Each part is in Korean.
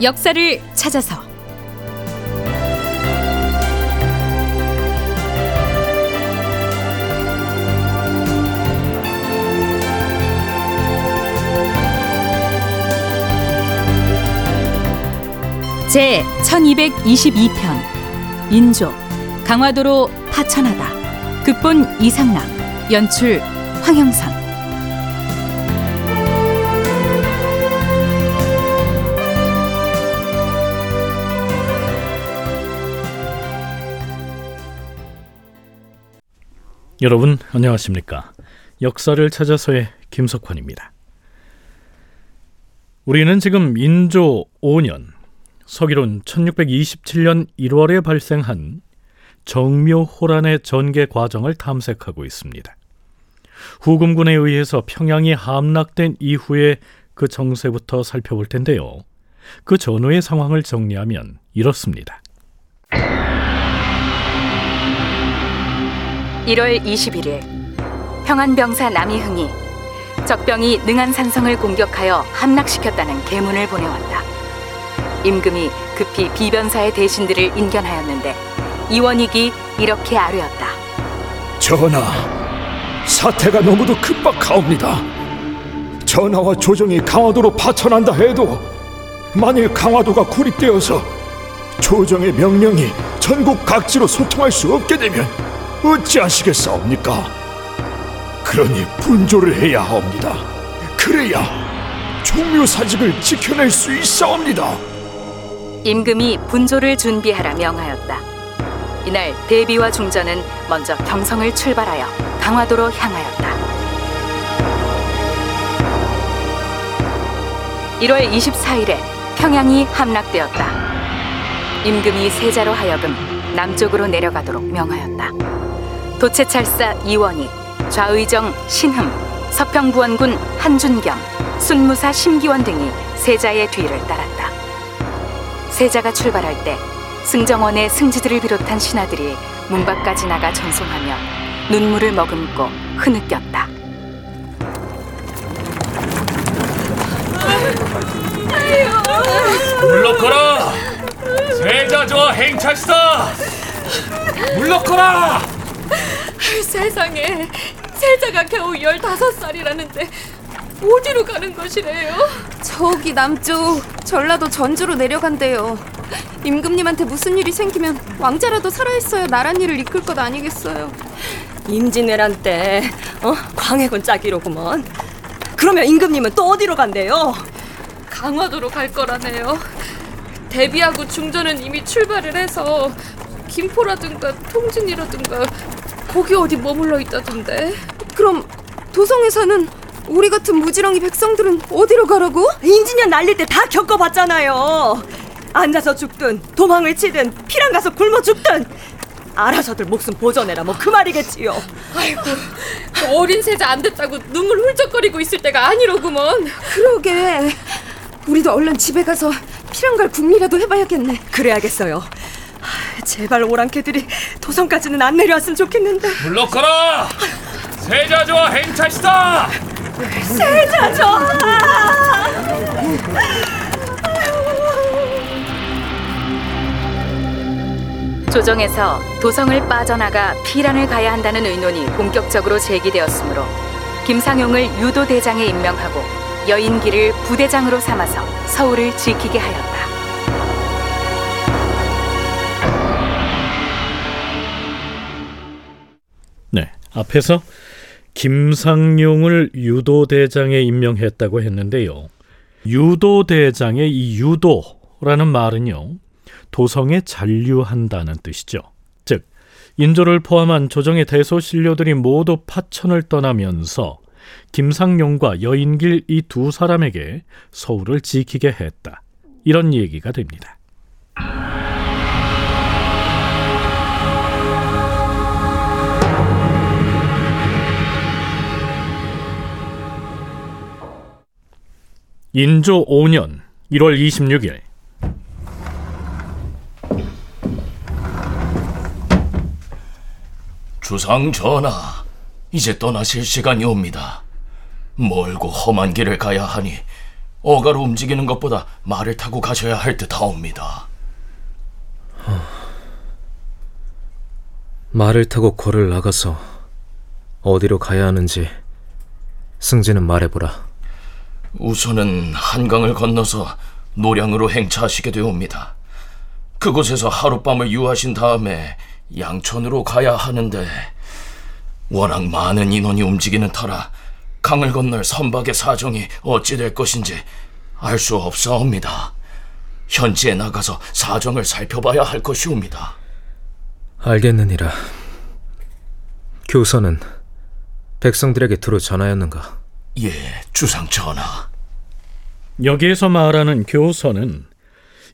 역사를 찾아서. 제 1222편. 인조. 강화도로 파천하다. 극본 이상락. 연출 황영선 여러분 안녕하십니까? 역사를 찾아서의 김석환입니다. 우리는 지금 인조 5년 서기론 1627년 1월에 발생한 정묘호란의 전개 과정을 탐색하고 있습니다. 후금군에 의해서 평양이 함락된 이후의 그 정세부터 살펴볼 텐데요. 그 전후의 상황을 정리하면 이렇습니다. 1월 21일 평안병사 남이흥이 적병이 능안산성을 공격하여 함락시켰다는 계문을 보내왔다. 임금이 급히 비변사의 대신들을 인견하였는데 이원익이 이렇게 아뢰었다. 전하, 사태가 너무도 급박하옵니다. 전하와 조정이 강화도로 파천한다 해도 만일 강화도가 고립되어서 조정의 명령이 전국 각지로 소통할 수 없게 되면 어찌하시겠사옵니까? 그러니 분조를 해야 하옵니다. 그래야 종묘사직을 지켜낼 수 있사옵니다. 임금이 분조를 준비하라 명하였다. 이날 대비와 중전은 먼저 경성을 출발하여 강화도로 향하였다. 1월 24일에 평양이 함락되었다. 임금이 세자로 하여금 남쪽으로 내려가도록 명하였다. 도채찰사 이원희, 좌의정 신흠, 서평부원군 한준경, 순무사 심기원 등이 세자의 뒤를 따랐다. 세자가 출발할 때 승정원의 승지들을 비롯한 신하들이 문 밖까지 나가 전송하며 눈물을 머금고 흐느꼈다. 물러거라! 세자저와 행차시다! 물러거라! 세상에 세자가 겨우 15살이라는데 어디로 가는 것이래요? 저기 남쪽 전라도 전주로 내려간대요. 임금님한테 무슨 일이 생기면 왕자라도 살아있어야 나랏일을 이끌 것 아니겠어요. 임진왜란 때 어? 광해군 짜기로구먼. 그러면 임금님은 또 어디로 간대요? 강화도로 갈 거라네요. 대비하고 중전은 이미 출발을 해서 김포라든가 통진이라든가 거기 어디 머물러 있다던데. 그럼 도성에서는 우리 같은 무지렁이 백성들은 어디로 가라고? 임진년 날릴 때 다 겪어봤잖아요. 앉아서 죽든 도망을 치든 피랑 가서 굶어 죽든 알아서들 목숨 보존해라 뭐 그 말이겠지요. 아이고 그 어린 세자 안 됐다고 눈물 훌쩍거리고 있을 때가 아니로구먼. 그러게. 우리도 얼른 집에 가서 피랑갈 궁리라도 해봐야겠네. 그래야겠어요. 하, 제발 오랑캐들이 도성까지는 안 내려왔으면 좋겠는데. 물러거라! 세자저와 행차시다! 세자저! 조정에서 도성을 빠져나가 피란을 가야 한다는 의논이 본격적으로 제기되었으므로 김상용을 유도 대장에 임명하고 여인기를 부대장으로 삼아서 서울을 지키게 하였다. 네, 앞에서 김상용을 유도대장에 임명했다고 했는데요. 유도대장의 이 유도라는 말은요. 도성에 잔류한다는 뜻이죠. 즉 인조를 포함한 조정의 대소신료들이 모두 파천을 떠나면서 김상용과 여인길 이 두 사람에게 서울을 지키게 했다. 이런 얘기가 됩니다. 인조 5년 1월 26일 주상 전하, 이제 떠나실 시간이 옵니다. 멀고 험한 길을 가야 하니 어가로 움직이는 것보다 말을 타고 가셔야 할 듯하옵니다. 말을 타고 궐을 나가서 어디로 가야 하는지 승진은 말해보라. 우선은 한강을 건너서 노량으로 행차하시게 되옵니다. 그곳에서 하룻밤을 유하신 다음에 양천으로 가야 하는데 워낙 많은 인원이 움직이는 터라 강을 건널 선박의 사정이 어찌 될 것인지 알 수 없사옵니다. 현지에 나가서 사정을 살펴봐야 할 것이옵니다. 알겠느니라. 교서는 백성들에게 두루 전하였는가? 예, 주상 전하. 여기에서 말하는 교서는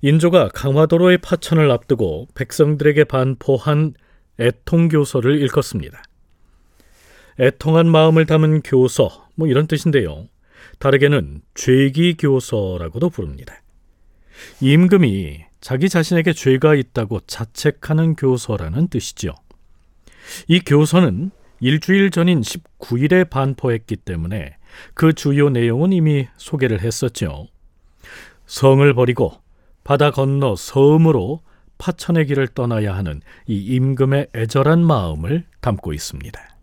인조가 강화도로의 파천을 앞두고 백성들에게 반포한 애통교서를 일컫습니다. 애통한 마음을 담은 교서, 뭐 이런 뜻인데요. 다르게는 죄기 교서라고도 부릅니다. 임금이 자기 자신에게 죄가 있다고 자책하는 교서라는 뜻이죠. 이 교서는 일주일 전인 19일에 반포했기 때문에 그 주요 내용은 이미 소개를 했었죠. 성을 버리고 바다 건너 섬으로 파천의 길을 떠나야 하는 이 임금의 애절한 마음을 담고 있습니다.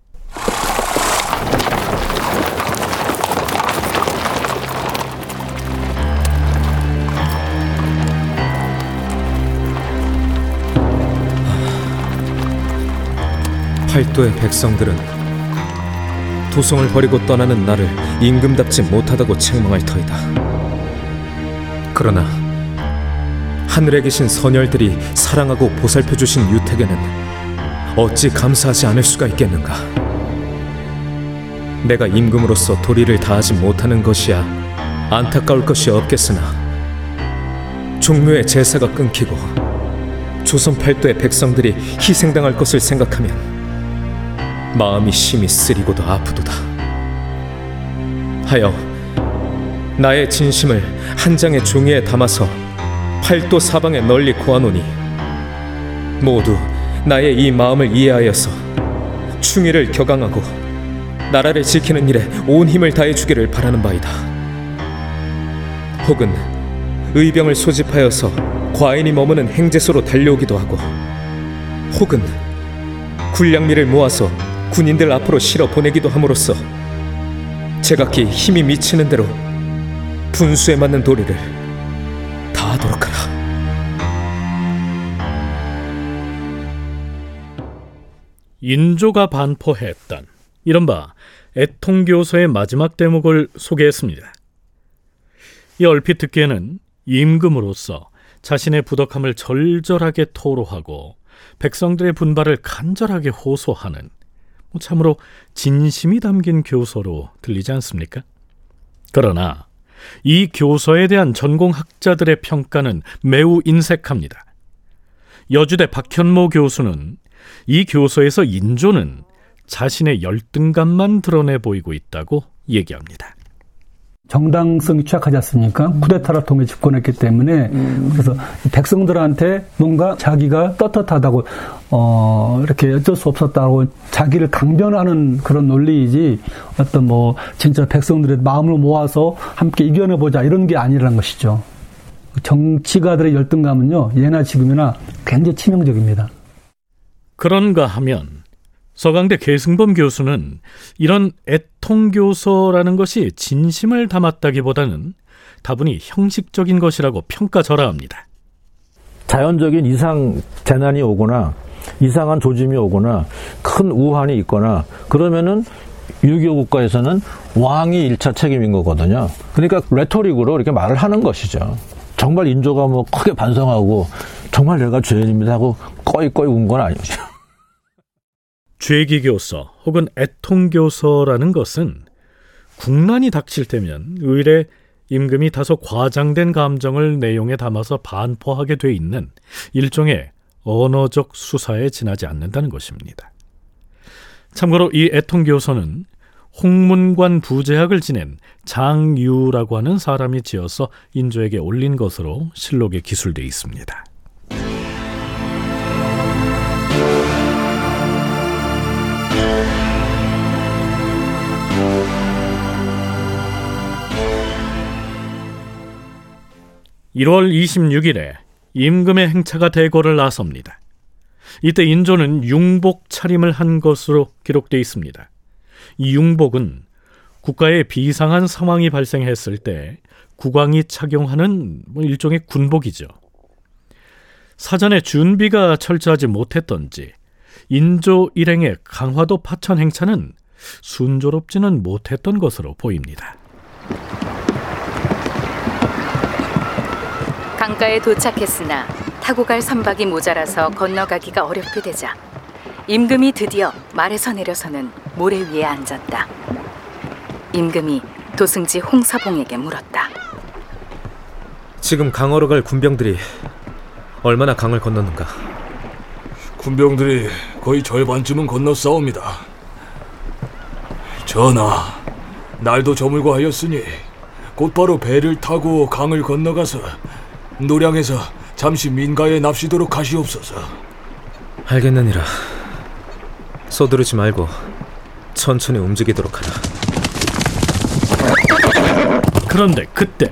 팔도의 백성들은 도성을 버리고 떠나는 나를 임금답지 못하다고 책망할 터이다. 그러나 하늘에 계신 선열들이 사랑하고 보살펴 주신 유택에는 어찌 감사하지 않을 수가 있겠는가? 내가 임금으로서 도리를 다하지 못하는 것이야 안타까울 것이 없겠으나 종묘의 제사가 끊기고 조선 팔도의 백성들이 희생당할 것을 생각하면 마음이 심히 쓰리고도 아프도다. 하여 나의 진심을 한 장의 종이에 담아서 팔도 사방에 널리 고아노니 모두 나의 이 마음을 이해하여서 충의를 격앙하고 나라를 지키는 일에 온 힘을 다해 주기를 바라는 바이다. 혹은 의병을 소집하여서 과인이 머무는 행제소로 달려오기도 하고 혹은 군량미를 모아서 군인들 앞으로 실어 보내기도 함으로써 제각기 힘이 미치는 대로 분수에 맞는 도리를 다하도록 하라. 인조가 반포했던 이른바 애통교서의 마지막 대목을 소개했습니다. 이 얼핏 듣기에는 임금으로서 자신의 부덕함을 절절하게 토로하고 백성들의 분발을 간절하게 호소하는 뭐 참으로 진심이 담긴 교서로 들리지 않습니까? 그러나 이 교서에 대한 전공학자들의 평가는 매우 인색합니다. 여주대 박현모 교수는 이 교서에서 인조는 자신의 열등감만 드러내 보이고 있다고 얘기합니다. 정당성이 취약하지 않습니까? 쿠데타를 통해 집권했기 때문에 그래서 백성들한테 뭔가 자기가 떳떳하다고 어 이렇게 어쩔 수 없었다고 자기를 강변하는 그런 논리이지 어떤 뭐 진짜 백성들의 마음을 모아서 함께 이겨내 보자 이런 게 아니라는 것이죠. 정치가들의 열등감은요 예나 지금이나 굉장히 치명적입니다. 그런가 하면 서강대 계승범 교수는 이런 애통교서라는 것이 진심을 담았다기보다는 다분히 형식적인 것이라고 평가절하합니다. 자연적인 이상 재난이 오거나 이상한 조짐이 오거나 큰 우환이 있거나 그러면은 유교 국가에서는 왕이 일차 책임인 거거든요. 그러니까 레토릭으로 이렇게 말을 하는 것이죠. 정말 인조가 뭐 크게 반성하고 정말 내가 죄인입니다 하고 꺼이꺼이 운 건 아니죠. 죄기교서 혹은 애통교서라는 것은 국난이 닥칠 때면 의뢰 임금이 다소 과장된 감정을 내용에 담아서 반포하게 돼 있는 일종의 언어적 수사에 지나지 않는다는 것입니다. 참고로 이 애통교서는 홍문관 부제학을 지낸 장유라고 하는 사람이 지어서 인조에게 올린 것으로 실록에 기술돼 있습니다. 1월 26일에 임금의 행차가 대궐을 나섭니다. 이때 인조는 융복 차림을 한 것으로 기록되어 있습니다. 이 융복은 국가에 비상한 상황이 발생했을 때 국왕이 착용하는 뭐 일종의 군복이죠. 사전에 준비가 철저하지 못했던지 인조 일행의 강화도 파천 행차는 순조롭지는 못했던 것으로 보입니다. 강가에 도착했으나 타고 갈 선박이 모자라서 건너가기가 어렵게 되자 임금이 드디어 말에서 내려서는 모래 위에 앉았다. 임금이 도승지 홍사봉에게 물었다. 지금 강으로 갈 군병들이 얼마나 강을 건넜는가? 군병들이 거의 절반쯤은 건넜사옵니다. 전하, 날도 저물고 하였으니 곧바로 배를 타고 강을 건너가서 노량에서 잠시 민가에 납시도록 하시옵소서. 알겠느니라. 서두르지 말고 천천히 움직이도록 하라. 그런데 그때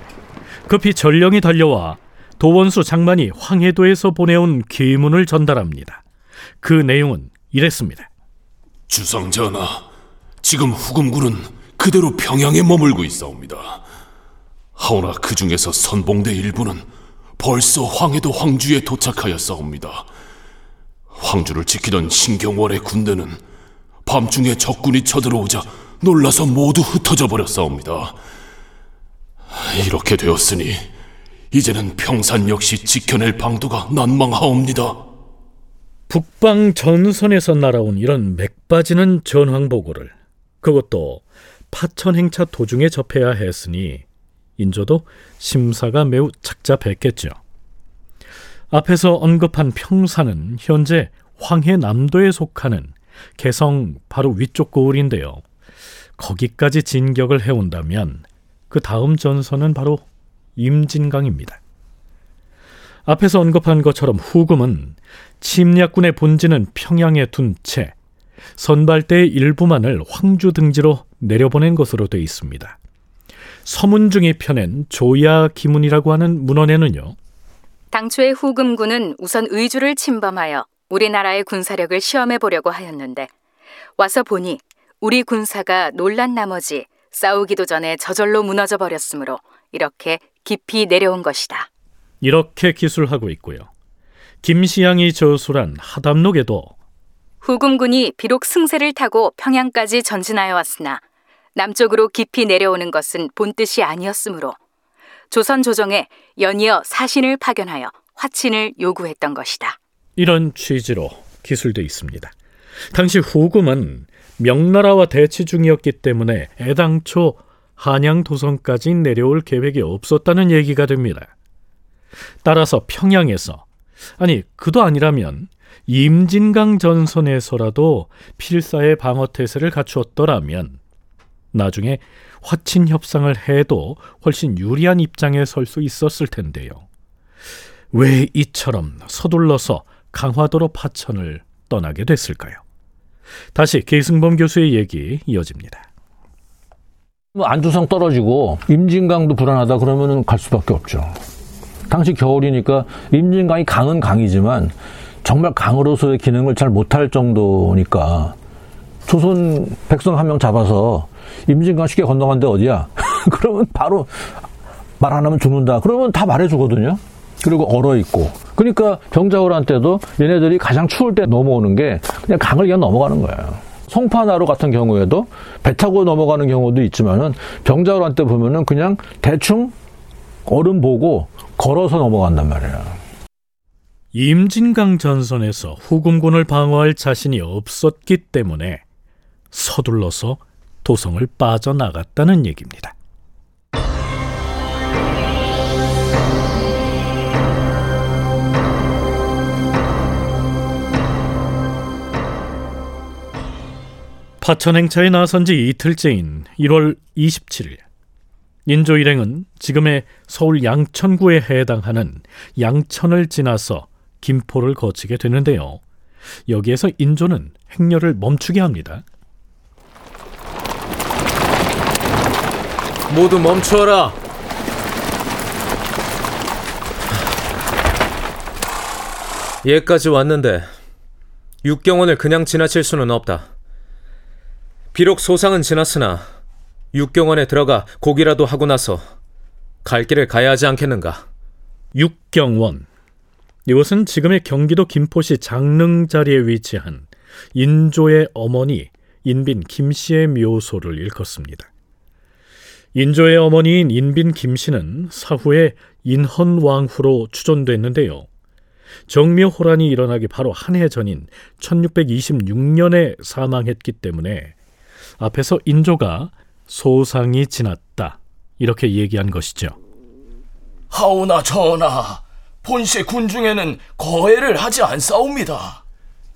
급히 전령이 달려와 도원수 장만이 황해도에서 보내온 기문을 전달합니다. 그 내용은 이랬습니다. 주상 전하, 지금 후금군은 그대로 평양에 머물고 있사옵니다. 하오나 그 중에서 선봉대 일부는 벌써 황해도 황주에 도착하였사옵니다. 황주를 지키던 신경월의 군대는 밤중에 적군이 쳐들어오자 놀라서 모두 흩어져 버렸사옵니다. 이렇게 되었으니 이제는 평산 역시 지켜낼 방도가 난망하옵니다. 북방 전선에서 날아온 이런 맥빠지는 전황 보고를 그것도 파천 행차 도중에 접해야 했으니 인조도 심사가 매우 착잡했겠죠. 앞에서 언급한 평산은 현재 황해 남도에 속하는 개성 바로 위쪽 고을인데요. 거기까지 진격을 해온다면 그 다음 전선은 바로 임진강입니다. 앞에서 언급한 것처럼 후금은 침략군의 본진은 평양에 둔 채 선발대의 일부만을 황주 등지로 내려보낸 것으로 되어 있습니다. 서문중이 펴낸 조야 기문이라고 하는 문헌에는요. 당초에 후금군은 우선 의주를 침범하여 우리나라의 군사력을 시험해 보려고 하였는데 와서 보니 우리 군사가 놀란 나머지 싸우기도 전에 저절로 무너져 버렸으므로 이렇게 깊이 내려온 것이다. 이렇게 기술하고 있고요. 김시양이 저술한 하담록에도 후금군이 비록 승세를 타고 평양까지 전진하여 왔으나 남쪽으로 깊이 내려오는 것은 본뜻이 아니었으므로 조선 조정에 연이어 사신을 파견하여 화친을 요구했던 것이다. 이런 취지로 기술돼 있습니다. 당시 후금은 명나라와 대치 중이었기 때문에 애당초 한양 도성까지 내려올 계획이 없었다는 얘기가 됩니다. 따라서 평양에서 아니 그도 아니라면 임진강 전선에서라도 필사의 방어 태세를 갖추었더라면 나중에 화친 협상을 해도 훨씬 유리한 입장에 설 수 있었을 텐데요. 왜 이처럼 서둘러서 강화도로 파천을 떠나게 됐을까요? 다시 계승범 교수의 얘기 이어집니다. 뭐 안주성 떨어지고 임진강도 불안하다 그러면은 갈 수밖에 없죠. 당시 겨울이니까 임진강이 강은 강이지만 정말 강으로서의 기능을 잘 못할 정도니까 조선 백성 한 명 잡아서 임진강 쉽게 건너간데 어디야? 그러면 바로 말 안 하면 죽는다. 그러면 다 말해주거든요. 그리고 얼어 있고. 그러니까 병자호란 때도 얘네들이 가장 추울 때 넘어오는 게 그냥 강을 그냥 넘어가는 거예요. 송파나루 같은 경우에도 배 타고 넘어가는 경우도 있지만은 병자호란 때 보면은 그냥 대충 얼음 보고 걸어서 넘어간단 말이에요. 임진강 전선에서 후금군을 방어할 자신이 없었기 때문에 서둘러서 도성을 빠져나갔다는 얘기입니다. 파천 행차에 나선 지 이틀째인 1월 27일 인조 일행은 지금의 서울 양천구에 해당하는 양천을 지나서 김포를 거치게 되는데요. 여기에서 인조는 행렬을 멈추게 합니다. 모두 멈추어라. 얘까지 왔는데 육경원을 그냥 지나칠 수는 없다. 비록 소상은 지났으나 육경원에 들어가 고기라도 하고 나서 갈 길을 가야 하지 않겠는가? 육경원. 이곳은 지금의 경기도 김포시 장릉 자리에 위치한 인조의 어머니 인빈 김씨의 묘소를 일컫습니다. 인조의 어머니인 인빈 김씨는 사후에 인헌왕후로 추존됐는데요. 정묘호란이 일어나기 바로 한 해 전인 1626년에 사망했기 때문에 앞에서 인조가 소상이 지났다 이렇게 얘기한 것이죠. 하오나 전하, 본시 군중에는 거해를 하지 않사옵니다.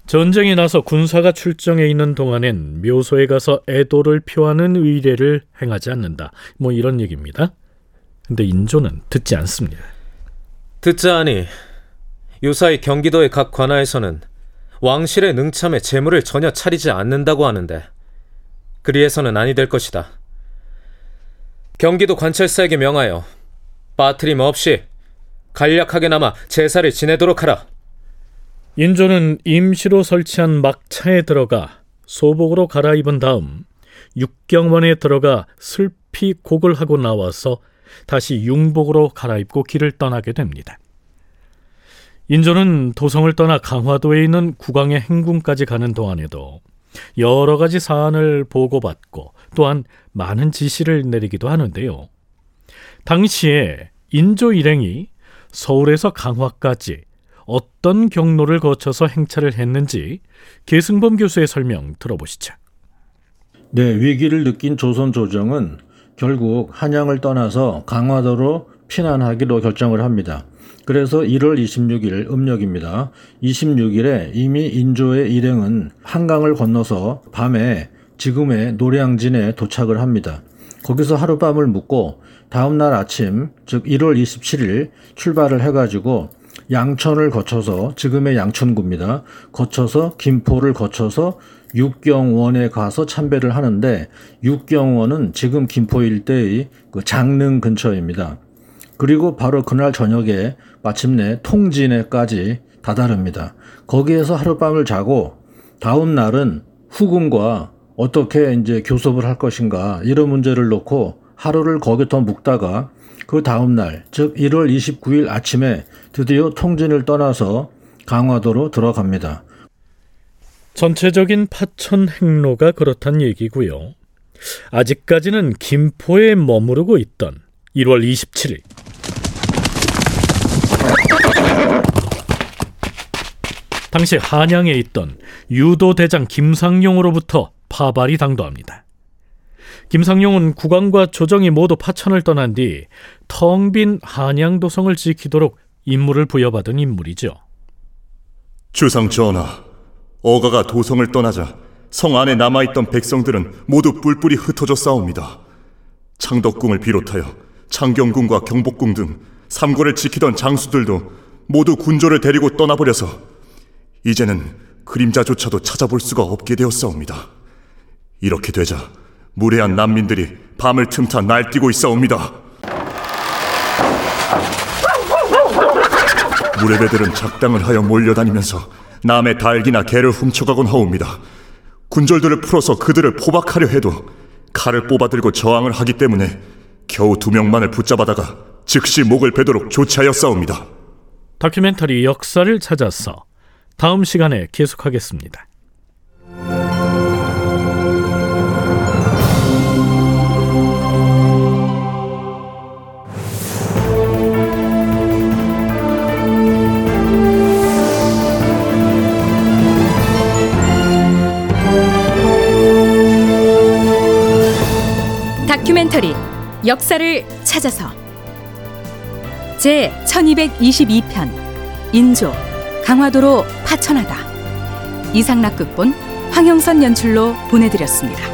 전쟁이 나서 군사가 출정해 있는 동안엔 묘소에 가서 애도를 표하는 의례를 행하지 않는다. 뭐 이런 얘기입니다. 근데 인조는 듣지 않습니다. 듣자 하니 유사히 경기도의 각 관아에서는 왕실의 능참에 재물을 전혀 차리지 않는다고 하는데 그리해서는 아니 될 것이다. 경기도 관찰사에게 명하여 빠트림 없이 간략하게나마 제사를 지내도록 하라. 인조는 임시로 설치한 막차에 들어가 소복으로 갈아입은 다음 육경원에 들어가 슬피 곡을 하고 나와서 다시 융복으로 갈아입고 길을 떠나게 됩니다. 인조는 도성을 떠나 강화도에 있는 국왕의 행궁까지 가는 동안에도 여러 가지 사안을 보고받고 또한 많은 지시를 내리기도 하는데요. 당시에 인조 일행이 서울에서 강화까지 어떤 경로를 거쳐서 행차를 했는지 계승범 교수의 설명 들어보시죠. 네, 위기를 느낀 조선 조정은 결국 한양을 떠나서 강화도로 피난하기로 결정을 합니다. 그래서 1월 26일 음력입니다. 26일에 이미 인조의 일행은 한강을 건너서 밤에 지금의 노량진에 도착을 합니다. 거기서 하룻밤을 묵고 다음 날 아침 즉 1월 27일 출발을 해가지고 양천을 거쳐서 지금의 양천구입니다. 거쳐서 김포를 거쳐서 육경원에 가서 참배를 하는데 육경원은 지금 김포 일대의 그 장릉 근처입니다. 그리고 바로 그날 저녁에 마침내 통진에까지 다다릅니다. 거기에서 하룻밤을 자고 다음 날은 후금과 어떻게 이제 교섭을 할 것인가 이런 문제를 놓고 하루를 거기 더 묵다가 그 다음 날, 즉 1월 29일 아침에 드디어 통진을 떠나서 강화도로 들어갑니다. 전체적인 파천 행로가 그렇단 얘기고요. 아직까지는 김포에 머무르고 있던 1월 27일. 당시 한양에 있던 유도 대장 김상용으로부터 파발이 당도합니다. 김상용은 국왕과 조정이 모두 파천을 떠난 뒤 텅 빈 한양도성을 지키도록 임무를 부여받은 인물이죠. 주상 전하, 어가가 도성을 떠나자 성 안에 남아있던 백성들은 모두 뿔뿔이 흩어져 싸웁니다. 창덕궁을 비롯하여 창경궁과 경복궁 등 삼고를 지키던 장수들도 모두 군조를 데리고 떠나버려서 이제는 그림자조차도 찾아볼 수가 없게 되었사옵니다. 이렇게 되자 무례한 난민들이 밤을 틈타 날뛰고 있사옵니다. 무례배들은 작당을 하여 몰려다니면서 남의 닭이나 개를 훔쳐가곤 하옵니다. 군졸들을 풀어서 그들을 포박하려 해도 칼을 뽑아들고 저항을 하기 때문에 겨우 두 명만을 붙잡아다가 즉시 목을 베도록 조치하였사옵니다. 다큐멘터리 역사를 찾아서 다음 시간에 계속하겠습니다. 역사를 찾아서 제 1222편 인조 강화도로 파천하다 이상락 극본 황영선 연출로 보내드렸습니다.